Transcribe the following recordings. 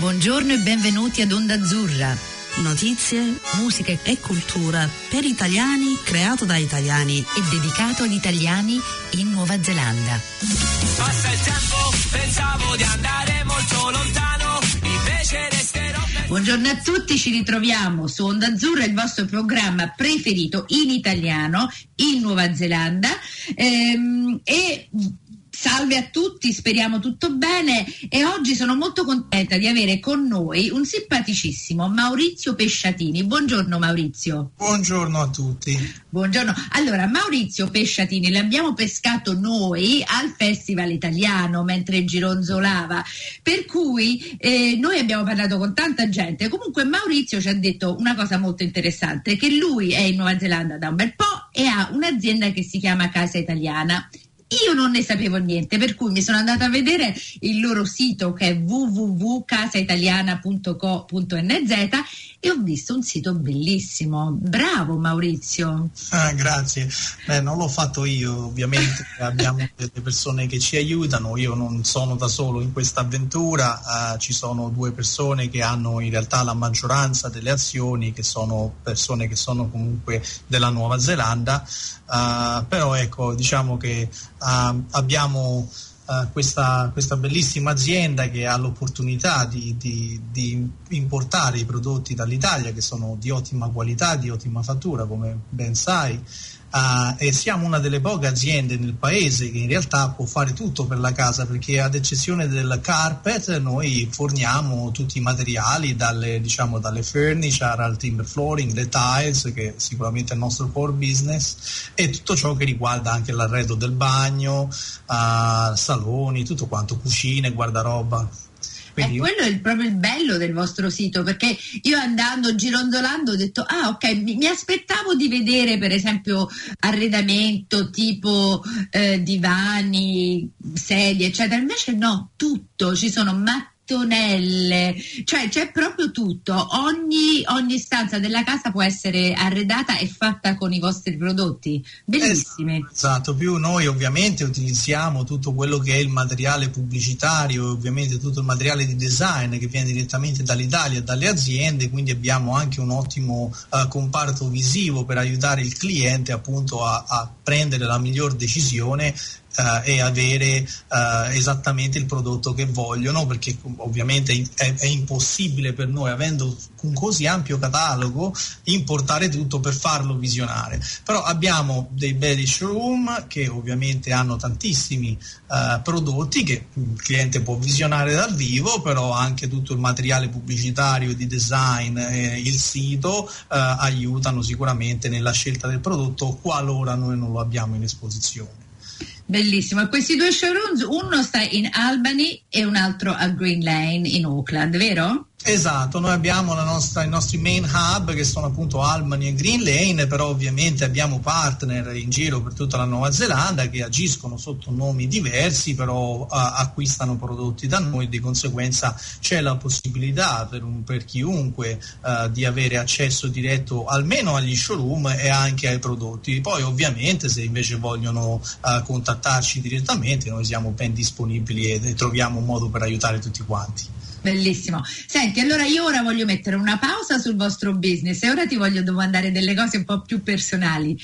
Buongiorno e benvenuti ad Onda Azzurra. Notizie, musica e cultura per italiani, creato da italiani e dedicato agli italiani in Nuova Zelanda. Passa il tempo, pensavo di andare molto lontano, invece resterò. Buongiorno a tutti, ci ritroviamo su Onda Azzurra, il vostro programma preferito in italiano in Nuova Zelanda. Ehm, e Salve a tutti, speriamo tutto bene e oggi sono molto contenta di avere con noi un simpaticissimo Maurizio Pesciatini. Buongiorno Maurizio. Buongiorno a tutti. Buongiorno. Allora, Maurizio Pesciatini l'abbiamo pescato noi al Festival Italiano mentre gironzolava, per cui eh, noi abbiamo parlato con tanta gente. Comunque Maurizio ci ha detto una cosa molto interessante, che lui è in Nuova Zelanda da un bel po' e ha un'azienda che si chiama Casa Italiana io non ne sapevo niente, per cui mi sono andata a vedere il loro sito che è www.casaitaliana.co.nz e ho visto un sito bellissimo. Bravo Maurizio. Ah, grazie. Beh, non l'ho fatto io, ovviamente abbiamo delle persone che ci aiutano, io non sono da solo in questa avventura, uh, ci sono due persone che hanno in realtà la maggioranza delle azioni, che sono persone che sono comunque della Nuova Zelanda, uh, però ecco, diciamo che uh, abbiamo uh, questa, questa, bellissima azienda che ha l'opportunità di, di, di, importare i prodotti dall'Italia che sono di ottima qualità, di ottima fattura, come ben sai. Uh, e siamo una delle poche aziende nel paese che in realtà può fare tutto per la casa perché ad eccezione del carpet noi forniamo tutti i materiali dalle, diciamo, dalle furniture al timber flooring, le tiles che sicuramente è il nostro core business e tutto ciò che riguarda anche l'arredo del bagno, uh, saloni, tutto quanto, cucine, guardaroba. Quindi... Eh, quello è proprio il bello del vostro sito, perché io andando gironzolando ho detto, ah ok, mi, mi aspettavo di vedere per esempio arredamento tipo eh, divani, sedie, eccetera, invece no, tutto, ci sono mattine mattonelle, cioè c'è proprio tutto. Ogni, ogni, stanza della casa può essere arredata e fatta con i vostri prodotti. Bellissimi. Esatto, esatto, più noi ovviamente utilizziamo tutto quello che è il materiale pubblicitario ovviamente tutto il materiale di design che viene direttamente dall'Italia dalle aziende, quindi abbiamo anche un ottimo uh, comparto visivo per aiutare il cliente appunto a, a prendere la miglior decisione Uh, e avere uh, esattamente il prodotto che vogliono perché ovviamente è, è, impossibile per noi avendo un così ampio catalogo importare tutto per farlo visionare. Però abbiamo dei belli showroom che ovviamente hanno tantissimi uh, prodotti che il cliente può visionare dal vivo però anche tutto il materiale pubblicitario di design e il sito aiutano sicuramente nella scelta del prodotto qualora noi non lo abbiamo in esposizione Bellissimo. Questi due showrooms, uno sta in Albany e un altro a Green Lane in Auckland, vero? Esatto, noi abbiamo nostra, i nostri main hub che sono appunto Albany e Green Lane, però ovviamente abbiamo partner in giro per tutta la Nuova Zelanda che agiscono sotto nomi diversi, però uh, acquistano prodotti da noi di conseguenza c'è la possibilità per, un, per chiunque uh, di avere accesso diretto almeno agli showroom e anche ai prodotti. Poi ovviamente se invece vogliono uh, contattarci direttamente noi siamo ben disponibili e, e troviamo un modo per aiutare tutti quanti. Bellissimo. Senti, allora io ora voglio mettere una pausa sul vostro business e ora ti voglio domandare delle cose un po' più personali.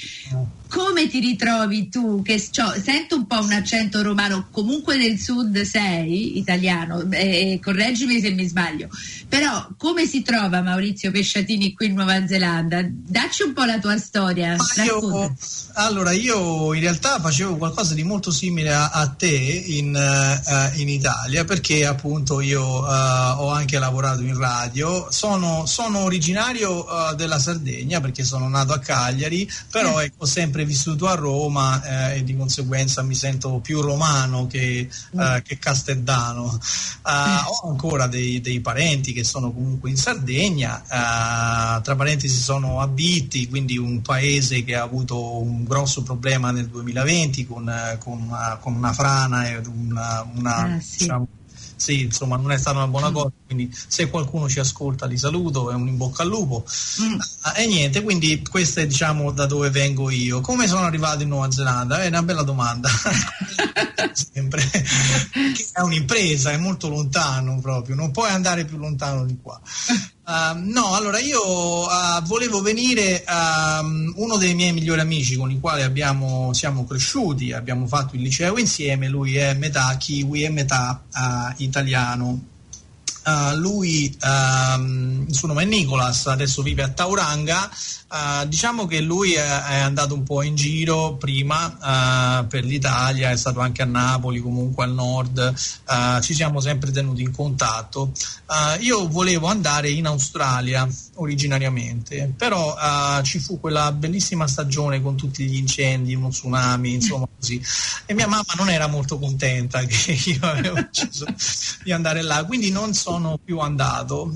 Come ti ritrovi tu? Che sento un po' un accento romano, comunque nel sud sei italiano, eh, correggimi se mi sbaglio, però come si trova Maurizio Pesciatini qui in Nuova Zelanda? Dacci un po' la tua storia. Io, allora, io in realtà facevo qualcosa di molto simile a, a te in, uh, in, Italia perché appunto io uh, ho anche lavorato in radio, sono, sono originario uh, della Sardegna perché sono nato a Cagliari, però ecco, ho sempre vissuto a Roma eh, e di conseguenza mi sento più romano che, uh, che casteldano. Uh, ho ancora dei, dei, parenti che sono comunque in Sardegna, tra parentesi sono a Bitti, quindi un paese che ha avuto un grosso problema nel 2020 con, con, una, con una, frana e una, una ah, sì. diciamo, sì, insomma, non è stata una buona cosa. Quindi, se qualcuno ci ascolta, li saluto, è un in bocca al lupo. Mm. E niente, quindi questa è diciamo da dove vengo io. Come sono arrivato in Nuova Zelanda? È una bella domanda. Sempre. è un'impresa, è molto lontano proprio, non puoi andare più lontano di qua. Uh, no, allora io uh, volevo venire, uh, uno dei miei migliori amici con i quali abbiamo, siamo cresciuti, abbiamo fatto il liceo insieme, lui è metà kiwi e metà italiano. lui, um, il suo nome è Nicolas, adesso vive a Tauranga, Uh, diciamo che lui è, è, andato un po' in giro prima uh, per l'Italia, è stato anche a Napoli, comunque al nord, uh, ci siamo sempre tenuti in contatto. io volevo andare in Australia originariamente, però ci fu quella bellissima stagione con tutti gli incendi, uno tsunami, insomma così, e mia mamma non era molto contenta che io avevo deciso di andare là, quindi non sono più andato.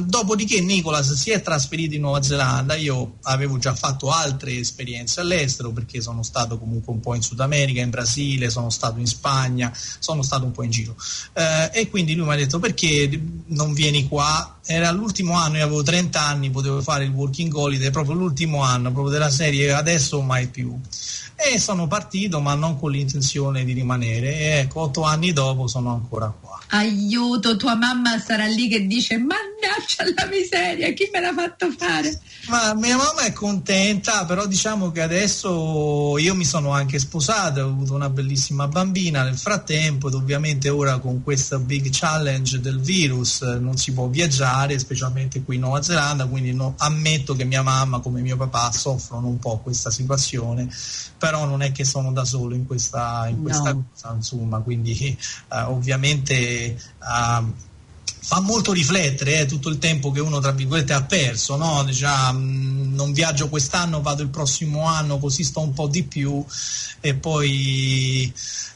dopodiché Nicolas si è trasferito in Nuova Zelanda, io io avevo già fatto altre esperienze all'estero perché sono stato comunque un po' in Sud America, in Brasile, sono stato in Spagna, sono stato un po' in giro. Eh, e quindi lui mi ha detto perché non vieni qua? Era l'ultimo anno, io avevo 30 anni, potevo fare il working holiday, proprio l'ultimo anno, proprio della serie adesso mai più. E sono partito ma non con l'intenzione di rimanere. E ecco, otto anni dopo sono ancora qua. Aiuto, tua mamma sarà lì che dice mannaggia la miseria, chi me l'ha fatto fare? Ma mia mamma è contenta, però diciamo che adesso io mi sono anche sposato, ho avuto una bellissima bambina. Nel frattempo ed ovviamente ora con questo big challenge del virus non si può viaggiare, specialmente qui in Nuova Zelanda, quindi no, ammetto che mia mamma come mio papà soffrono un po' questa situazione, però non è che sono da solo in questa, in questa no. cosa, insomma, quindi eh, ovviamente uh, fa molto riflettere eh, tutto il tempo che uno tra virgolette ha perso, no? Dice, mm, non viaggio quest'anno, vado il prossimo anno, così sto un po' di più e poi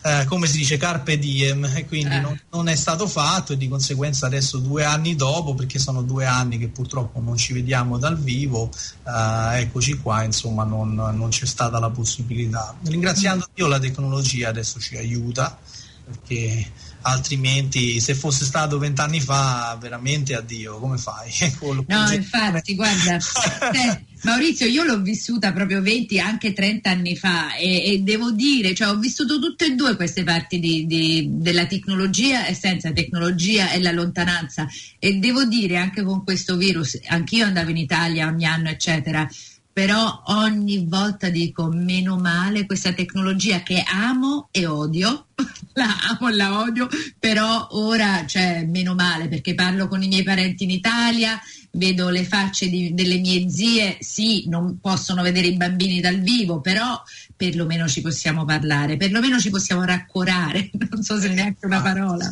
eh, come si dice carpe diem e quindi eh. non, non, è stato fatto e di conseguenza adesso due anni dopo, perché sono due anni che purtroppo non ci vediamo dal vivo, eh, eccoci qua, insomma non, non c'è stata la possibilità. Ringraziando Dio la tecnologia adesso ci aiuta perché altrimenti se fosse stato vent'anni fa veramente addio come fai? no infatti guarda eh, Maurizio io l'ho vissuta proprio 20 anche 30 anni fa e, e devo dire cioè, ho vissuto tutte e due queste parti di, di, della tecnologia e senza tecnologia e la lontananza e devo dire anche con questo virus anch'io andavo in Italia ogni anno eccetera però ogni volta dico meno male questa tecnologia che amo e odio, la amo e la odio, però ora cioè meno male perché parlo con i miei parenti in Italia, vedo le facce di, delle mie zie, sì, non possono vedere i bambini dal vivo, però perlomeno ci possiamo parlare, perlomeno ci possiamo raccorare, non so se neanche una parola.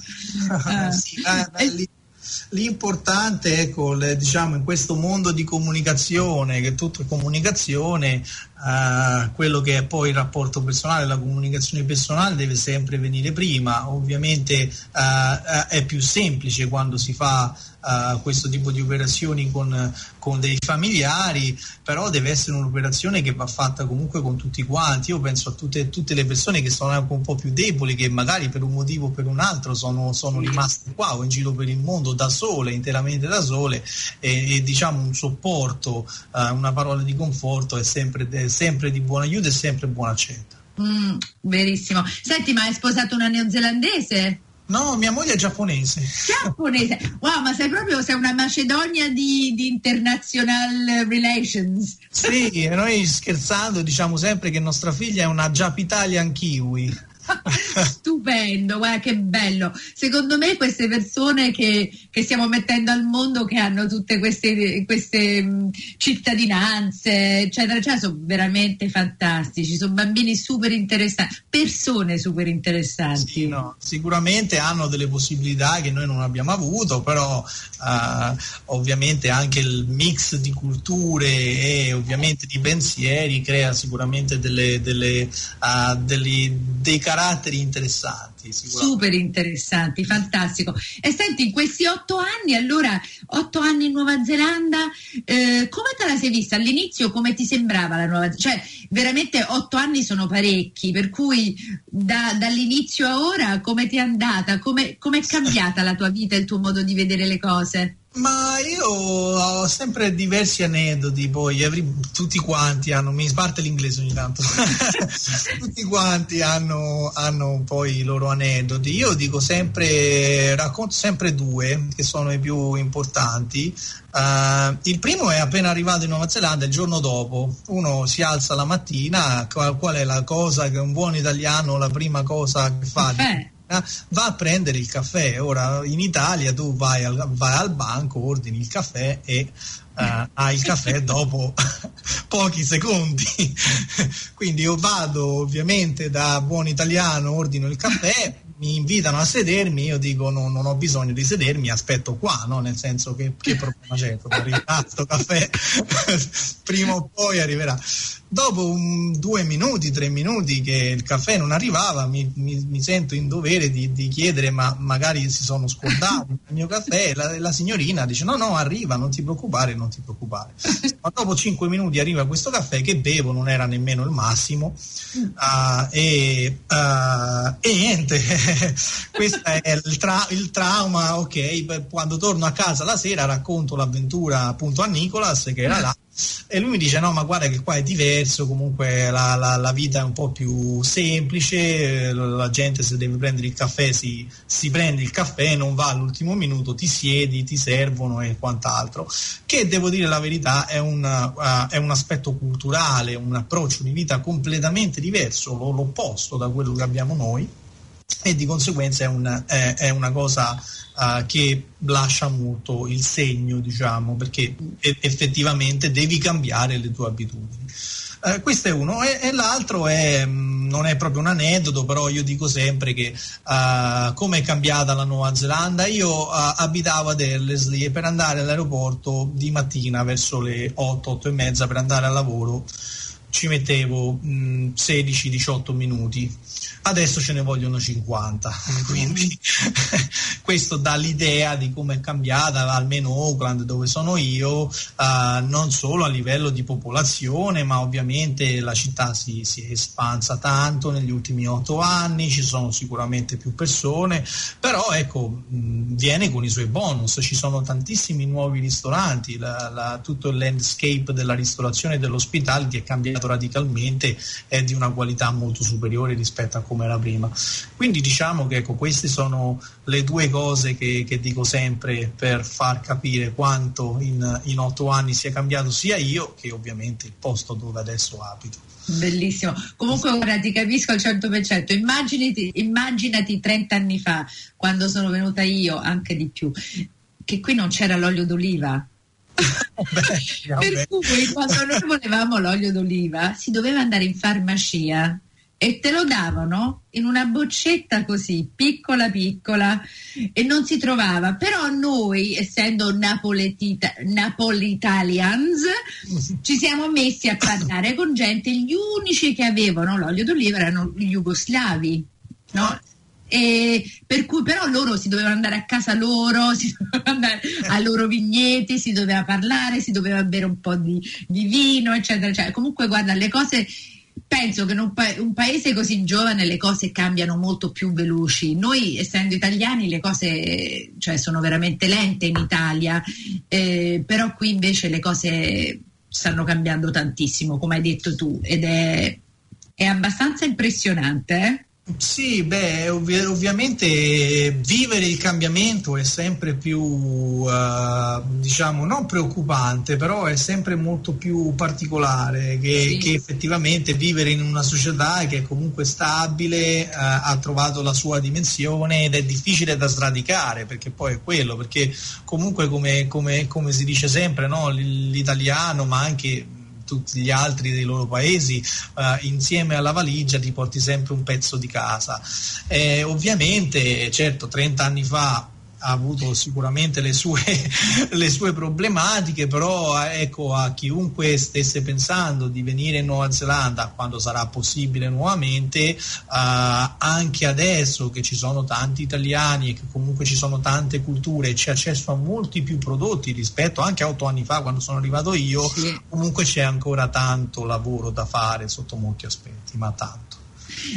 Uh, sì, eh, L'importante, ecco, le, diciamo, in questo mondo di comunicazione, che tutto è comunicazione, Uh, quello che è poi il rapporto personale, la comunicazione personale deve sempre venire prima, ovviamente uh, è più semplice quando si fa uh, questo tipo di operazioni con, con, dei familiari, però deve essere un'operazione che va fatta comunque con tutti quanti, io penso a tutte, tutte le persone che sono anche un po' più deboli, che magari per un motivo o per un altro sono, sono rimaste qua o in giro per il mondo da sole, interamente da sole e, e diciamo un supporto, una parola di conforto è sempre sempre di buon aiuto e sempre buona accetta. Mm, verissimo. Senti, ma hai sposato una neozelandese? No, mia moglie è giapponese. Giapponese? Wow, ma sei proprio sei una Macedonia di, di international relations. Sì, noi scherzando diciamo sempre che nostra figlia è una Jap Italian Kiwi. Stupendo, guarda che bello. Secondo me queste persone che, che stiamo mettendo al mondo, che hanno tutte queste, queste mh, cittadinanze, eccetera, eccetera, sono veramente fantastici. Sono bambini super interessanti, persone super interessanti. Sì, no, sicuramente hanno delle possibilità che noi non abbiamo avuto, però uh, ovviamente anche il mix di culture e ovviamente di pensieri crea sicuramente delle, delle, uh, delle, dei caratteri caratteri interessanti. Super interessanti, fantastico. E senti, in questi otto anni, allora, otto anni in Nuova Zelanda, eh, come te la sei vista? All'inizio come ti sembrava la Nuova Zelanda? Cioè, veramente otto anni sono parecchi, per cui da, dall'inizio a ora come ti è andata? Come è cambiata la tua vita, il tuo modo di vedere le cose? Ma io ho sempre diversi aneddoti, poi every, tutti quanti hanno, mi parte l'inglese ogni tanto, tutti quanti hanno, hanno, poi i loro aneddoti. Io dico sempre, racconto sempre due che sono i più importanti. Uh, il primo è appena arrivato in Nuova Zelanda il giorno dopo, uno si alza la mattina, qual, qual è la cosa che un buon italiano, la prima cosa che fa? Eh va a prendere il caffè. Ora in Italia tu vai al, vai al banco, ordini il caffè e uh, hai il caffè dopo pochi secondi. Quindi io vado ovviamente da buon italiano, ordino il caffè, mi invitano a sedermi, io dico no, non ho bisogno di sedermi, aspetto qua, no? nel senso che, che problema c'è, arriverà caffè, prima o poi arriverà. Dopo un, due minuti, tre minuti che il caffè non arrivava, mi, mi, mi sento in dovere di, di, chiedere, ma magari si sono scordati il mio caffè. La, la, signorina dice: No, no, arriva, non ti preoccupare, non ti preoccupare. Ma dopo cinque minuti arriva questo caffè che bevo, non era nemmeno il massimo. Uh, e, uh, e, niente, questo è il, tra, il, trauma. Ok, quando torno a casa la sera racconto l'avventura appunto a Nicolas che era là e lui mi dice no ma guarda che qua è diverso comunque la, la, la vita è un po' più semplice la gente se deve prendere il caffè si, si, prende il caffè non va all'ultimo minuto ti siedi ti servono e quant'altro. Che devo dire la verità è un, uh, è un aspetto culturale un approccio di vita completamente diverso l'opposto da quello che abbiamo noi e di conseguenza è, un, è, è una cosa uh, che lascia molto il segno, diciamo, perché effettivamente devi cambiare le tue abitudini. Uh, questo è uno. E, e l'altro è, mh, non è proprio un aneddoto, però io dico sempre che uh, come è cambiata la Nuova Zelanda, io uh, abitavo ad Ellerslie e per andare all'aeroporto di mattina verso le 8, 8 e mezza per andare al lavoro ci mettevo 16-18 minuti adesso ce ne vogliono 50 quindi. Questo dà l'idea di come è cambiata almeno Oakland dove sono io uh, non solo a livello di popolazione ma ovviamente la città si, si, è espansa tanto negli ultimi otto anni ci sono sicuramente più persone però ecco mh, viene con i suoi bonus ci sono tantissimi nuovi ristoranti la, la, tutto il landscape della ristorazione e dell'ospitality è cambiato radicalmente è di una qualità molto superiore rispetto a come era prima. Quindi diciamo che ecco, queste sono le due cose che, che dico sempre per far capire quanto in, in otto anni sia cambiato sia io che ovviamente il posto dove adesso abito. Bellissimo. Comunque ora ti capisco al 100%. Immaginati, immaginati 30 anni fa, quando sono venuta io, anche di più, che qui non c'era l'olio d'oliva. Beh, per cui quando noi volevamo l'olio d'oliva si doveva andare in farmacia e te lo davano in una boccetta così piccola piccola e non si trovava però noi essendo napoletita, napolitalians ci siamo messi a parlare con gente gli unici che avevano l'olio d'oliva erano gli jugoslavi no? E per cui però loro si dovevano andare a casa loro, si doveva andare ai loro vigneti, si doveva parlare, si doveva bere un po' di, di vino, eccetera, eccetera. Comunque guarda, le cose penso che in un, pa- un, paese così giovane le cose cambiano molto più veloci. Noi, essendo italiani, le cose cioè, sono veramente lente in Italia, eh, però qui invece le cose stanno cambiando tantissimo, come hai detto tu, ed è, è abbastanza impressionante. Eh? Sì, beh, ovvi- ovviamente vivere il cambiamento è sempre più, uh, diciamo, non preoccupante, però è sempre molto più particolare che, sì. che, effettivamente vivere in una società che è comunque stabile, uh, ha trovato la sua dimensione ed è difficile da sradicare, perché poi è quello, perché comunque come, come, come si dice sempre, no? l'italiano, ma anche tutti gli altri dei loro paesi, eh, insieme alla valigia ti porti sempre un pezzo di casa. Eh, ovviamente, certo, 30 anni fa ha avuto sicuramente le sue, le sue problematiche, però ecco a chiunque stesse pensando di venire in Nuova Zelanda quando sarà possibile nuovamente, uh, anche adesso che ci sono tanti italiani e che comunque ci sono tante culture c'è accesso a molti più prodotti rispetto anche a otto anni fa quando sono arrivato io, sì. comunque c'è ancora tanto lavoro da fare sotto molti aspetti, ma tanto.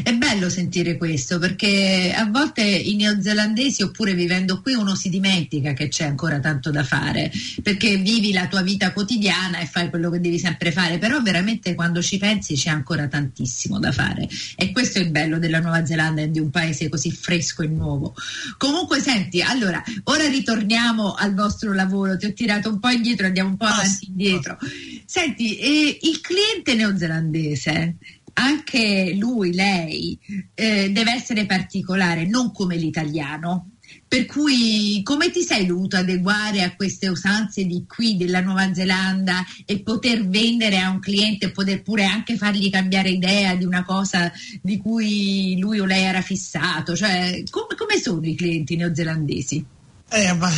È bello sentire questo perché a volte i neozelandesi oppure vivendo qui uno si dimentica che c'è ancora tanto da fare perché vivi la tua vita quotidiana e fai quello che devi sempre fare, però veramente quando ci pensi c'è ancora tantissimo da fare e questo è il bello della Nuova Zelanda e di un paese così fresco e nuovo. Comunque senti, allora ora ritorniamo al vostro lavoro, ti ho tirato un po' indietro, andiamo un po' ah, avanti indietro. Senti, eh, il cliente neozelandese anche lui, lei, eh, deve essere particolare, non come l'italiano. Per cui come ti sei dovuto adeguare a queste usanze di qui, della Nuova Zelanda e poter vendere a un cliente e poter pure anche fargli cambiare idea di una cosa di cui lui o lei era fissato? Cioè, com- come sono i clienti neozelandesi? Eh, ma,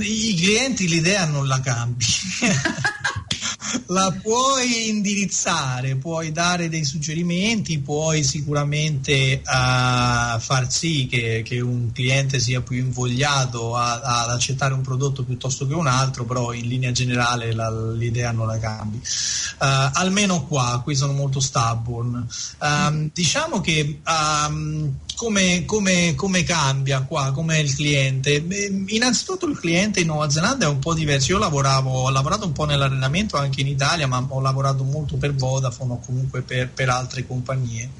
I clienti l'idea non la cambi. la puoi indirizzare, puoi dare dei suggerimenti, puoi sicuramente uh, far sì che, che, un cliente sia più invogliato a, ad accettare un prodotto piuttosto che un altro, però in linea generale la, l'idea non la cambi. Uh, almeno qua, qui sono molto stubborn. Um, diciamo che um, come, come, come, cambia qua, com'è il cliente? Beh, innanzitutto il cliente in Nuova Zelanda è un po' diverso. Io lavoravo, ho lavorato un po' nell'allenamento anche in Italia, ma ho lavorato molto per Vodafone o comunque per, per altre compagnie.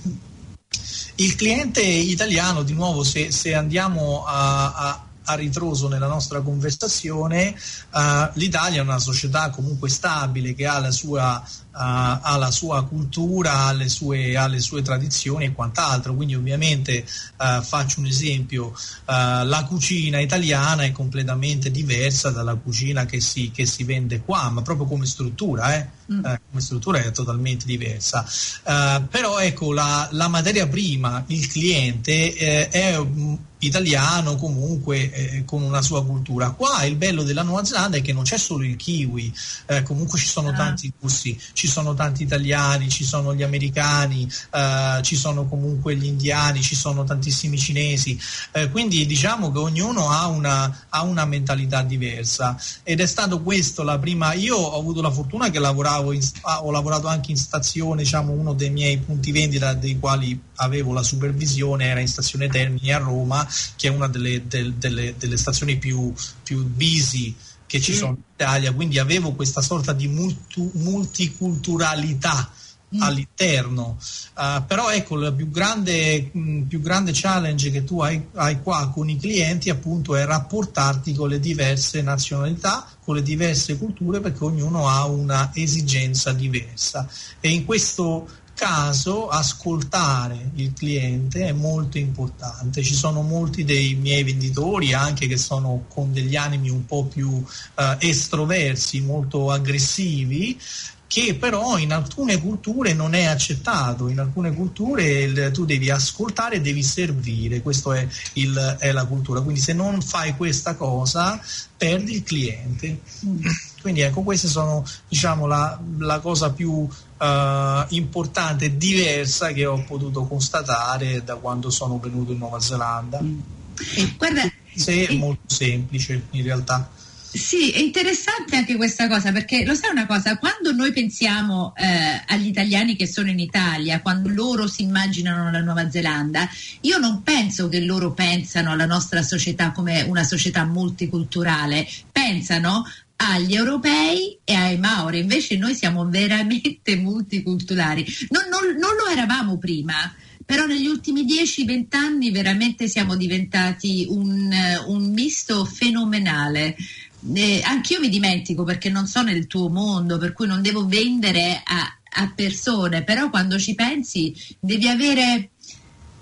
Il cliente italiano, di nuovo, se, se andiamo a, a a ritroso nella nostra conversazione, uh, l'Italia è una società comunque stabile che ha la sua ha la sua cultura, ha le sue, ha le sue, tradizioni e quant'altro. Quindi ovviamente uh, faccio un esempio, uh, la cucina italiana è completamente diversa dalla cucina che si, che si vende qua, ma proprio come struttura, eh? mm. uh, come struttura è totalmente diversa. però ecco, la, la, materia prima, il cliente eh, è italiano comunque eh, con una sua cultura. Qua il bello della Nuova Zelanda è che non c'è solo il kiwi, eh, comunque ci sono ah. tanti gusti, ci sono tanti italiani, ci sono gli americani, eh, ci sono comunque gli indiani, ci sono tantissimi cinesi, eh, quindi diciamo che ognuno ha una, ha una, mentalità diversa ed è stato questo la prima, io ho avuto la fortuna che lavoravo in, ho lavorato anche in stazione, diciamo uno dei miei punti vendita dei quali avevo la supervisione era in stazione Termini a Roma, che è una delle, del, delle, delle stazioni più, più busy che ci sono in Italia, quindi avevo questa sorta di multu, multiculturalità mm. all'interno. Uh, però ecco, il più grande, mh, più grande challenge che tu hai, hai, qua con i clienti appunto è rapportarti con le diverse nazionalità, con le diverse culture, perché ognuno ha una esigenza diversa. E in questo caso ascoltare il cliente è molto importante. Ci sono molti dei miei venditori anche che sono con degli animi un po' più uh, estroversi, molto aggressivi, che però in alcune culture non è accettato, in alcune culture il, tu devi ascoltare e devi servire, questa è, è, la cultura, quindi se non fai questa cosa perdi il cliente. Quindi ecco, questa sono diciamo, la, la cosa più uh, importante e diversa che ho potuto constatare da quando sono venuto in Nuova Zelanda. Mm. Guarda, sì, è molto semplice in realtà. Sì, è interessante anche questa cosa perché lo sai una cosa, quando noi pensiamo eh, agli italiani che sono in Italia, quando loro si immaginano la Nuova Zelanda, io non penso che loro pensano alla nostra società come una società multiculturale, pensano agli europei e ai maori, invece noi siamo veramente multiculturali, non, non, non lo eravamo prima però negli ultimi 10-20 anni veramente siamo diventati un, un misto fenomenale. Eh, anch'io mi dimentico perché non so nel tuo mondo, per cui non devo vendere a, a persone, però quando ci pensi devi avere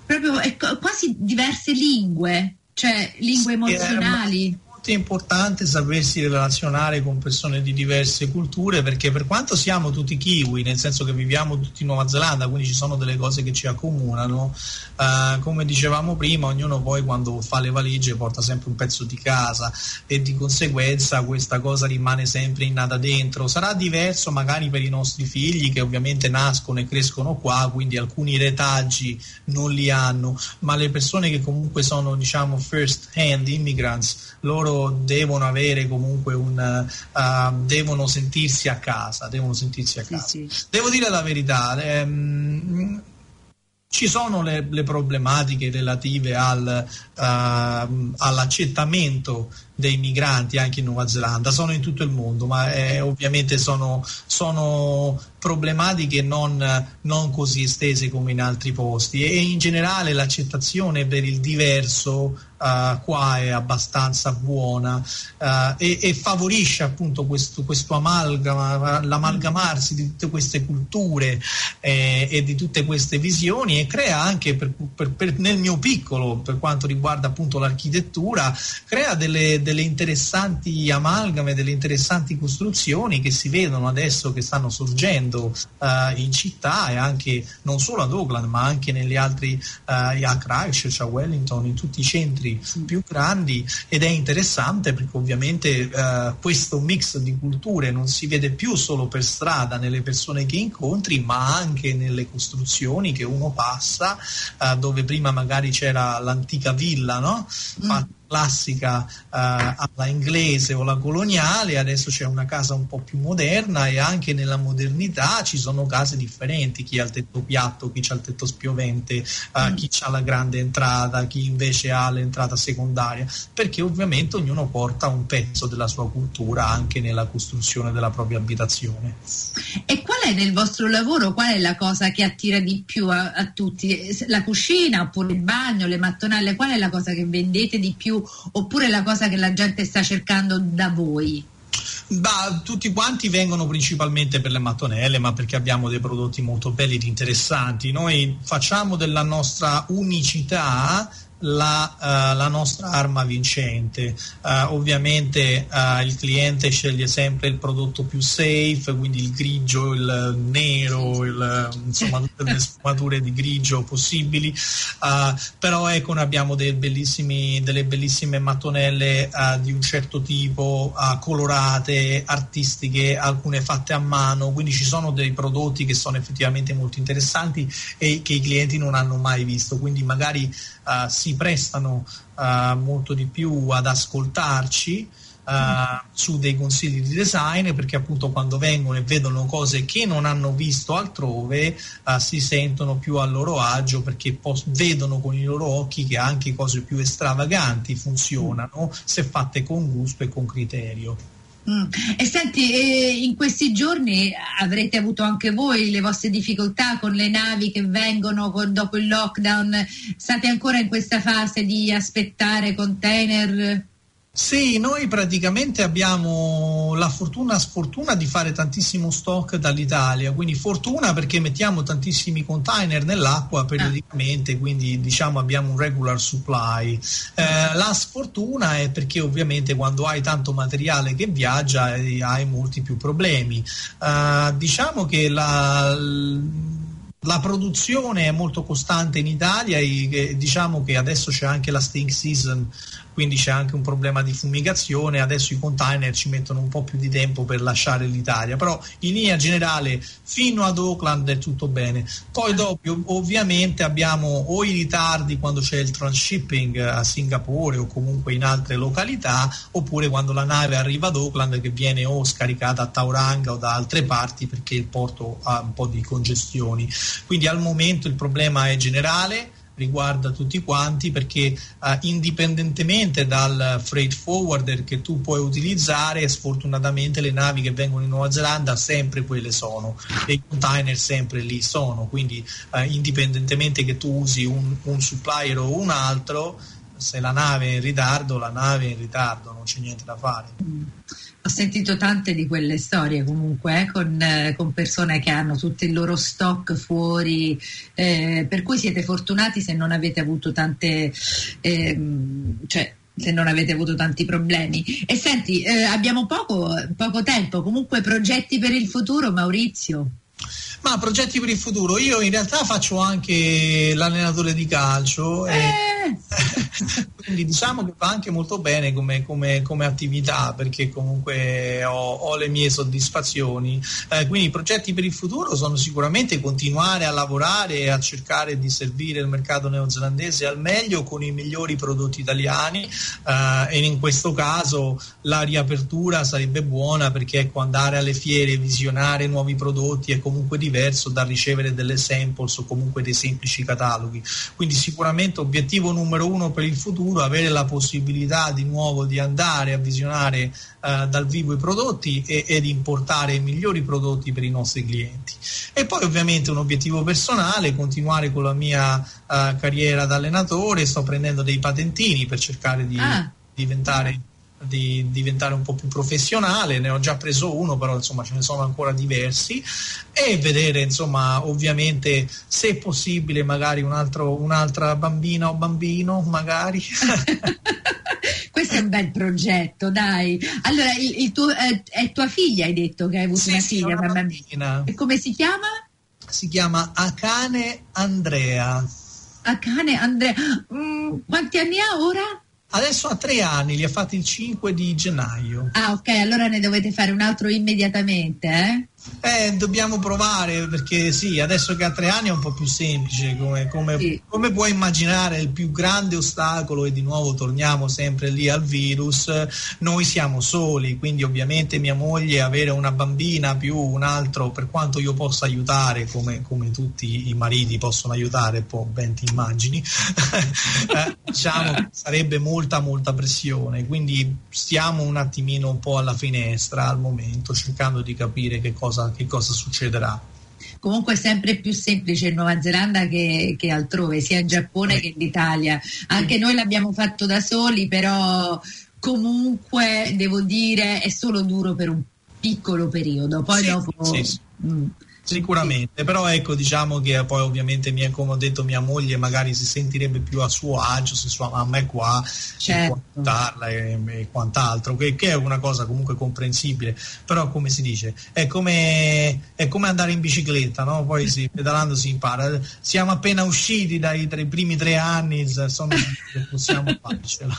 proprio quasi diverse lingue, cioè lingue emozionali estremamente importante sapersi relazionare con persone di diverse culture perché per quanto siamo tutti kiwi, nel senso che viviamo tutti in Nuova Zelanda, quindi ci sono delle cose che ci accomunano, uh, come dicevamo prima, ognuno poi quando fa le valigie porta sempre un pezzo di casa e di conseguenza questa cosa rimane sempre innata dentro. Sarà diverso magari per i nostri figli che ovviamente nascono e crescono qua, quindi alcuni retaggi non li hanno, ma le persone che comunque sono diciamo first hand immigrants, loro devono avere comunque un uh, devono sentirsi a casa, devono sentirsi a casa. Sì, sì. Devo dire la verità, ehm, ci sono le, le, problematiche relative al, uh, all'accettamento dei migranti anche in Nuova Zelanda, sono in tutto il mondo, ma eh, ovviamente sono, sono problematiche non, non, così estese come in altri posti. E in generale l'accettazione per il diverso uh, qua è abbastanza buona uh, e, e, favorisce appunto questo, questo amalgama, l'amalgamarsi di tutte queste culture eh, e di tutte queste visioni e crea anche per, per, per, nel mio piccolo per quanto riguarda appunto l'architettura crea delle delle interessanti amalgame, delle interessanti costruzioni che si vedono adesso che stanno sorgendo uh, in città e anche non solo ad Auckland ma anche negli altri uh, a Christchurch, a Wellington, in tutti i centri più grandi ed è interessante perché ovviamente uh, questo mix di culture non si vede più solo per strada nelle persone che incontri ma anche nelle costruzioni che uno passa dove prima magari c'era l'antica villa no? Mm classica eh, alla inglese o la coloniale, adesso c'è una casa un po' più moderna e anche nella modernità ci sono case differenti, chi ha il tetto piatto, chi ha il tetto spiovente, eh, mm. chi ha la grande entrata, chi invece ha l'entrata secondaria, perché ovviamente ognuno porta un pezzo della sua cultura anche nella costruzione della propria abitazione. E qual è nel vostro lavoro, qual è la cosa che attira di più a, a tutti? La cucina oppure il bagno, le mattonelle, qual è la cosa che vendete di più oppure la cosa che la gente sta cercando da voi? Bah, tutti quanti vengono principalmente per le mattonelle, ma perché abbiamo dei prodotti molto belli ed interessanti. Noi facciamo della nostra unicità la, uh, la, nostra arma vincente. Uh, ovviamente uh, il cliente sceglie sempre il prodotto più safe, quindi il grigio, il nero, il, insomma tutte le sfumature di grigio possibili, però ecco noi abbiamo delle bellissime mattonelle di un certo tipo, colorate, artistiche, alcune fatte a mano, quindi ci sono dei prodotti che sono effettivamente molto interessanti e che i clienti non hanno mai visto, quindi magari si prestano uh, molto di più ad ascoltarci uh, su dei consigli di design perché appunto quando vengono e vedono cose che non hanno visto altrove uh, si sentono più a loro agio perché pos- vedono con i loro occhi che anche cose più stravaganti funzionano se fatte con gusto e con criterio. Mm. E senti, eh, in questi giorni avrete avuto anche voi le vostre difficoltà con le navi che vengono dopo il lockdown? State ancora in questa fase di aspettare container? Sì, noi praticamente abbiamo la fortuna sfortuna di fare tantissimo stock dall'Italia, quindi fortuna perché mettiamo tantissimi container nell'acqua periodicamente, ah. quindi diciamo abbiamo un regular supply. Eh, la sfortuna è perché ovviamente quando hai tanto materiale che viaggia eh, hai molti più problemi. Eh, diciamo che la la produzione è molto costante in Italia e diciamo che adesso c'è anche la stink season quindi c'è anche un problema di fumigazione, adesso i container ci mettono un po' più di tempo per lasciare l'Italia, però in linea generale fino ad Auckland è tutto bene. Poi dopo ovviamente abbiamo o i ritardi quando c'è il transshipping a Singapore o comunque in altre località, oppure quando la nave arriva ad Auckland che viene o scaricata a Tauranga o da altre parti perché il porto ha un po' di congestioni. Quindi al momento il problema è generale riguarda tutti quanti perché uh, indipendentemente dal freight forwarder che tu puoi utilizzare sfortunatamente le navi che vengono in Nuova Zelanda sempre quelle sono e i container sempre lì sono. Quindi uh, indipendentemente che tu usi un, un supplier o un altro se la nave è in ritardo la nave è in ritardo non c'è niente da fare mm ho sentito tante di quelle storie comunque eh, con, eh, con, persone che hanno tutto il loro stock fuori, eh, per cui siete fortunati se non avete avuto tante, ehm, cioè se non avete avuto tanti problemi. E senti, eh, abbiamo poco, poco tempo, comunque progetti per il futuro, Maurizio? Ma progetti per il futuro, io in realtà faccio anche l'allenatore di calcio. Eh. E... quindi diciamo che va anche molto bene come, come, come attività perché comunque ho, ho le mie soddisfazioni. Eh, quindi i progetti per il futuro sono sicuramente continuare a lavorare e a cercare di servire il mercato neozelandese al meglio con i migliori prodotti italiani eh, e in questo caso la riapertura sarebbe buona perché ecco, andare alle fiere, visionare nuovi prodotti è comunque diverso da ricevere delle samples o comunque dei semplici cataloghi. Quindi sicuramente obiettivo numero uno per il futuro avere la possibilità di nuovo di andare a visionare eh, dal vivo i prodotti e, ed importare i migliori prodotti per i nostri clienti. E poi ovviamente un obiettivo personale, continuare con la mia eh, carriera da allenatore, sto prendendo dei patentini per cercare di ah. diventare di diventare un po' più professionale, ne ho già preso uno, però insomma ce ne sono ancora diversi e vedere insomma ovviamente se possibile magari un altro, un'altra bambina o bambino magari. Questo è un bel progetto, dai. Allora, il, il tuo, eh, è tua figlia, hai detto che hai avuto sì, una figlia, una bambina. E come si chiama? Si chiama Akane Andrea. Akane Andrea. Mm, quanti anni ha ora? Adesso ha tre anni, li ha fatti il 5 di gennaio. Ah, ok, allora ne dovete fare un altro immediatamente, eh? Eh, dobbiamo provare perché sì, adesso che ha tre anni è un po' più semplice, come, come, Sì. come puoi immaginare il più grande ostacolo e di nuovo torniamo sempre lì al virus, noi siamo soli, quindi ovviamente mia moglie avere una bambina più un altro, per quanto io possa aiutare, come, come tutti i mariti possono aiutare, poi ben ti immagini, eh, diciamo che sarebbe molta molta pressione, quindi stiamo un attimino un po' alla finestra al momento cercando di capire che cosa, che cosa succederà. Comunque è sempre più semplice in Nuova Zelanda che, che altrove, sia in Giappone che in Italia. Anche noi l'abbiamo fatto da soli, però comunque devo dire è solo duro per un piccolo periodo. Poi Sì, dopo. sì, sì. Mm. Sicuramente, però ecco diciamo che poi ovviamente mia, come ho detto mia moglie magari si sentirebbe più a suo agio se sua mamma è qua Certo. e aiutarla e, e quant'altro, che, che è una cosa comunque comprensibile, però come si dice, è come, è come andare in bicicletta, no? poi si, pedalando si impara, siamo appena usciti dai, dai primi tre anni, sono possiamo farcela.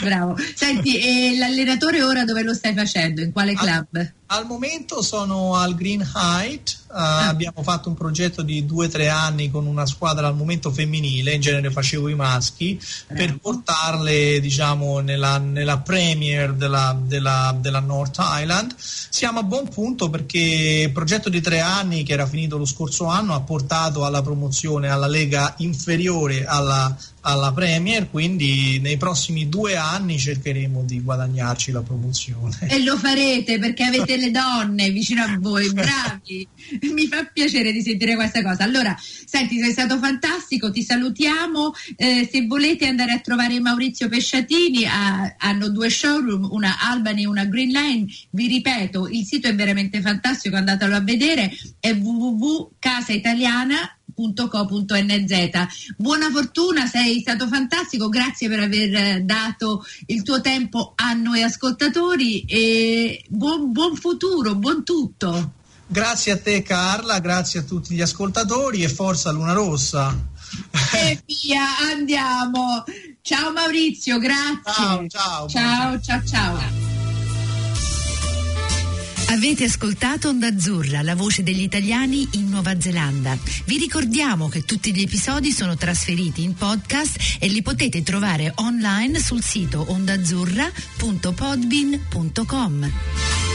Bravo. Senti, e l'allenatore ora dove lo stai facendo? In quale club? Al momento sono al Green Height, eh, abbiamo fatto un progetto di due o tre anni con una squadra al momento femminile, in genere facevo i maschi, per portarle diciamo nella, nella Premier della, della, della North Island. Siamo a buon punto perché il progetto di tre anni che era finito lo scorso anno ha portato alla promozione alla lega inferiore alla, alla Premier, quindi nei prossimi due anni cercheremo di guadagnarci la promozione. E lo farete perché avete le donne vicino a voi, bravi. Mi fa piacere di sentire questa cosa. Allora, senti, sei stato fantastico, ti salutiamo. Eh, se volete andare a trovare Maurizio Pesciatini, ha- hanno due showroom, una Albany e una Green Line. Vi ripeto, il sito è veramente fantastico, andatelo a vedere, è www.casaitaliana.co.nz. Buona fortuna, sei stato fantastico, grazie per aver eh, dato il tuo tempo a noi ascoltatori e buon, buon futuro, buon tutto. Grazie a te Carla, grazie a tutti gli ascoltatori e forza Luna Rossa. E via, andiamo. Ciao Maurizio, grazie. Ciao, ciao, Ciao, ciao, ciao. Avete ascoltato Onda Azzurra, la voce degli italiani in Nuova Zelanda. Vi ricordiamo che tutti gli episodi sono trasferiti in podcast e li potete trovare online sul sito ondaazzurra.podbean.com.